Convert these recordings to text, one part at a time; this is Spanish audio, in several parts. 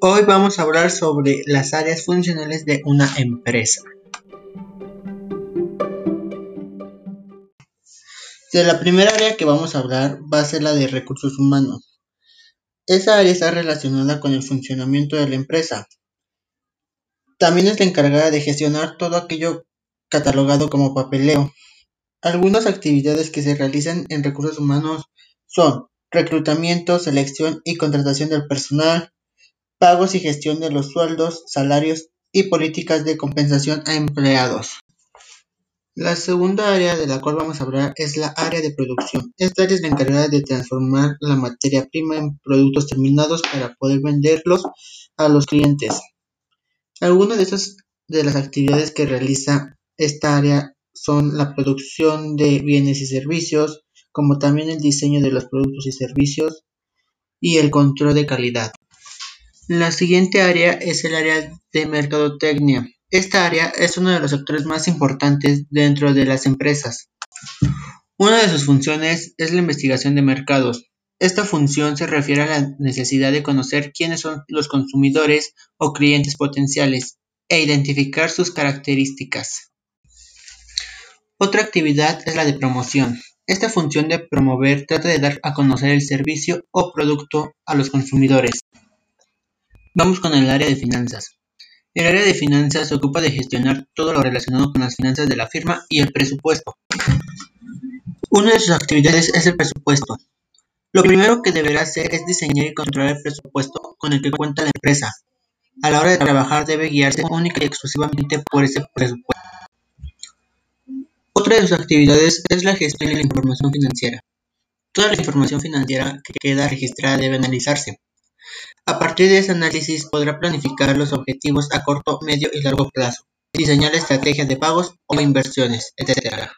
Hoy vamos a hablar sobre las áreas funcionales de una empresa. De la primera área que vamos a hablar va a ser la de recursos humanos. Esa área está relacionada con el funcionamiento de la empresa. También es la encargada de gestionar todo aquello catalogado como papeleo. Algunas actividades que se realizan en recursos humanos son reclutamiento, selección y contratación del personal, pagos y gestión de los sueldos, salarios y políticas de compensación a empleados. La segunda área de la cual vamos a hablar es la área de producción. Esta área es la encargada de transformar la materia prima en productos terminados para poder venderlos a los clientes. Algunas de de las actividades que realiza esta área son la producción de bienes y servicios, como también el diseño de los productos y servicios y el control de calidad. La siguiente área es el área de mercadotecnia. Esta área es uno de los sectores más importantes dentro de las empresas. Una de sus funciones es la investigación de mercados. Esta función se refiere a la necesidad de conocer quiénes son los consumidores o clientes potenciales e identificar sus características. Otra actividad es la de promoción. Esta función de promover trata de dar a conocer el servicio o producto a los consumidores. Vamos con el área de finanzas. El área de finanzas se ocupa de gestionar todo lo relacionado con las finanzas de la firma y el presupuesto. Una de sus actividades es el presupuesto. Lo primero que deberá hacer es diseñar y controlar el presupuesto con el que cuenta la empresa. A la hora de trabajar debe guiarse única y exclusivamente por ese presupuesto. Otra de sus actividades es la gestión de la información financiera. Toda la información financiera que queda registrada debe analizarse. A partir de ese análisis podrá planificar los objetivos a corto, medio y largo plazo, diseñar estrategias de pagos o inversiones, etc.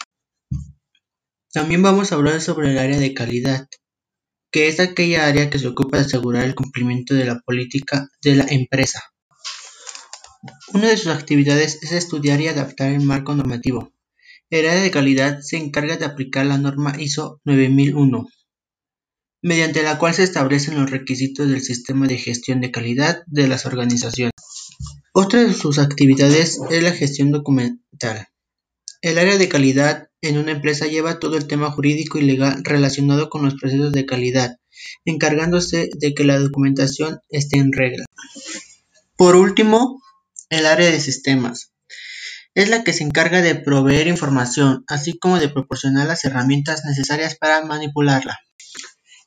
También vamos a hablar sobre el área de calidad, que es aquella área que se ocupa de asegurar el cumplimiento de la política de la empresa. Una de sus actividades es estudiar y adaptar el marco normativo. El área de calidad se encarga de aplicar la norma ISO 9001 mediante la cual se establecen los requisitos del sistema de gestión de calidad de las organizaciones. Otra de sus actividades es la gestión documental. El área de calidad en una empresa lleva todo el tema jurídico y legal relacionado con los procesos de calidad, encargándose de que la documentación esté en regla. Por último, el área de sistemas. Es la que se encarga de proveer información, así como de proporcionar las herramientas necesarias para manipularla.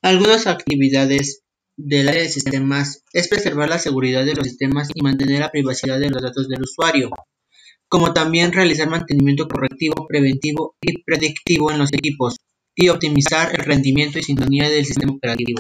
Algunas actividades del área de sistemas es preservar la seguridad de los sistemas y mantener la privacidad de los datos del usuario, como también realizar mantenimiento correctivo, preventivo y predictivo en los equipos y optimizar el rendimiento y sintonía del sistema operativo.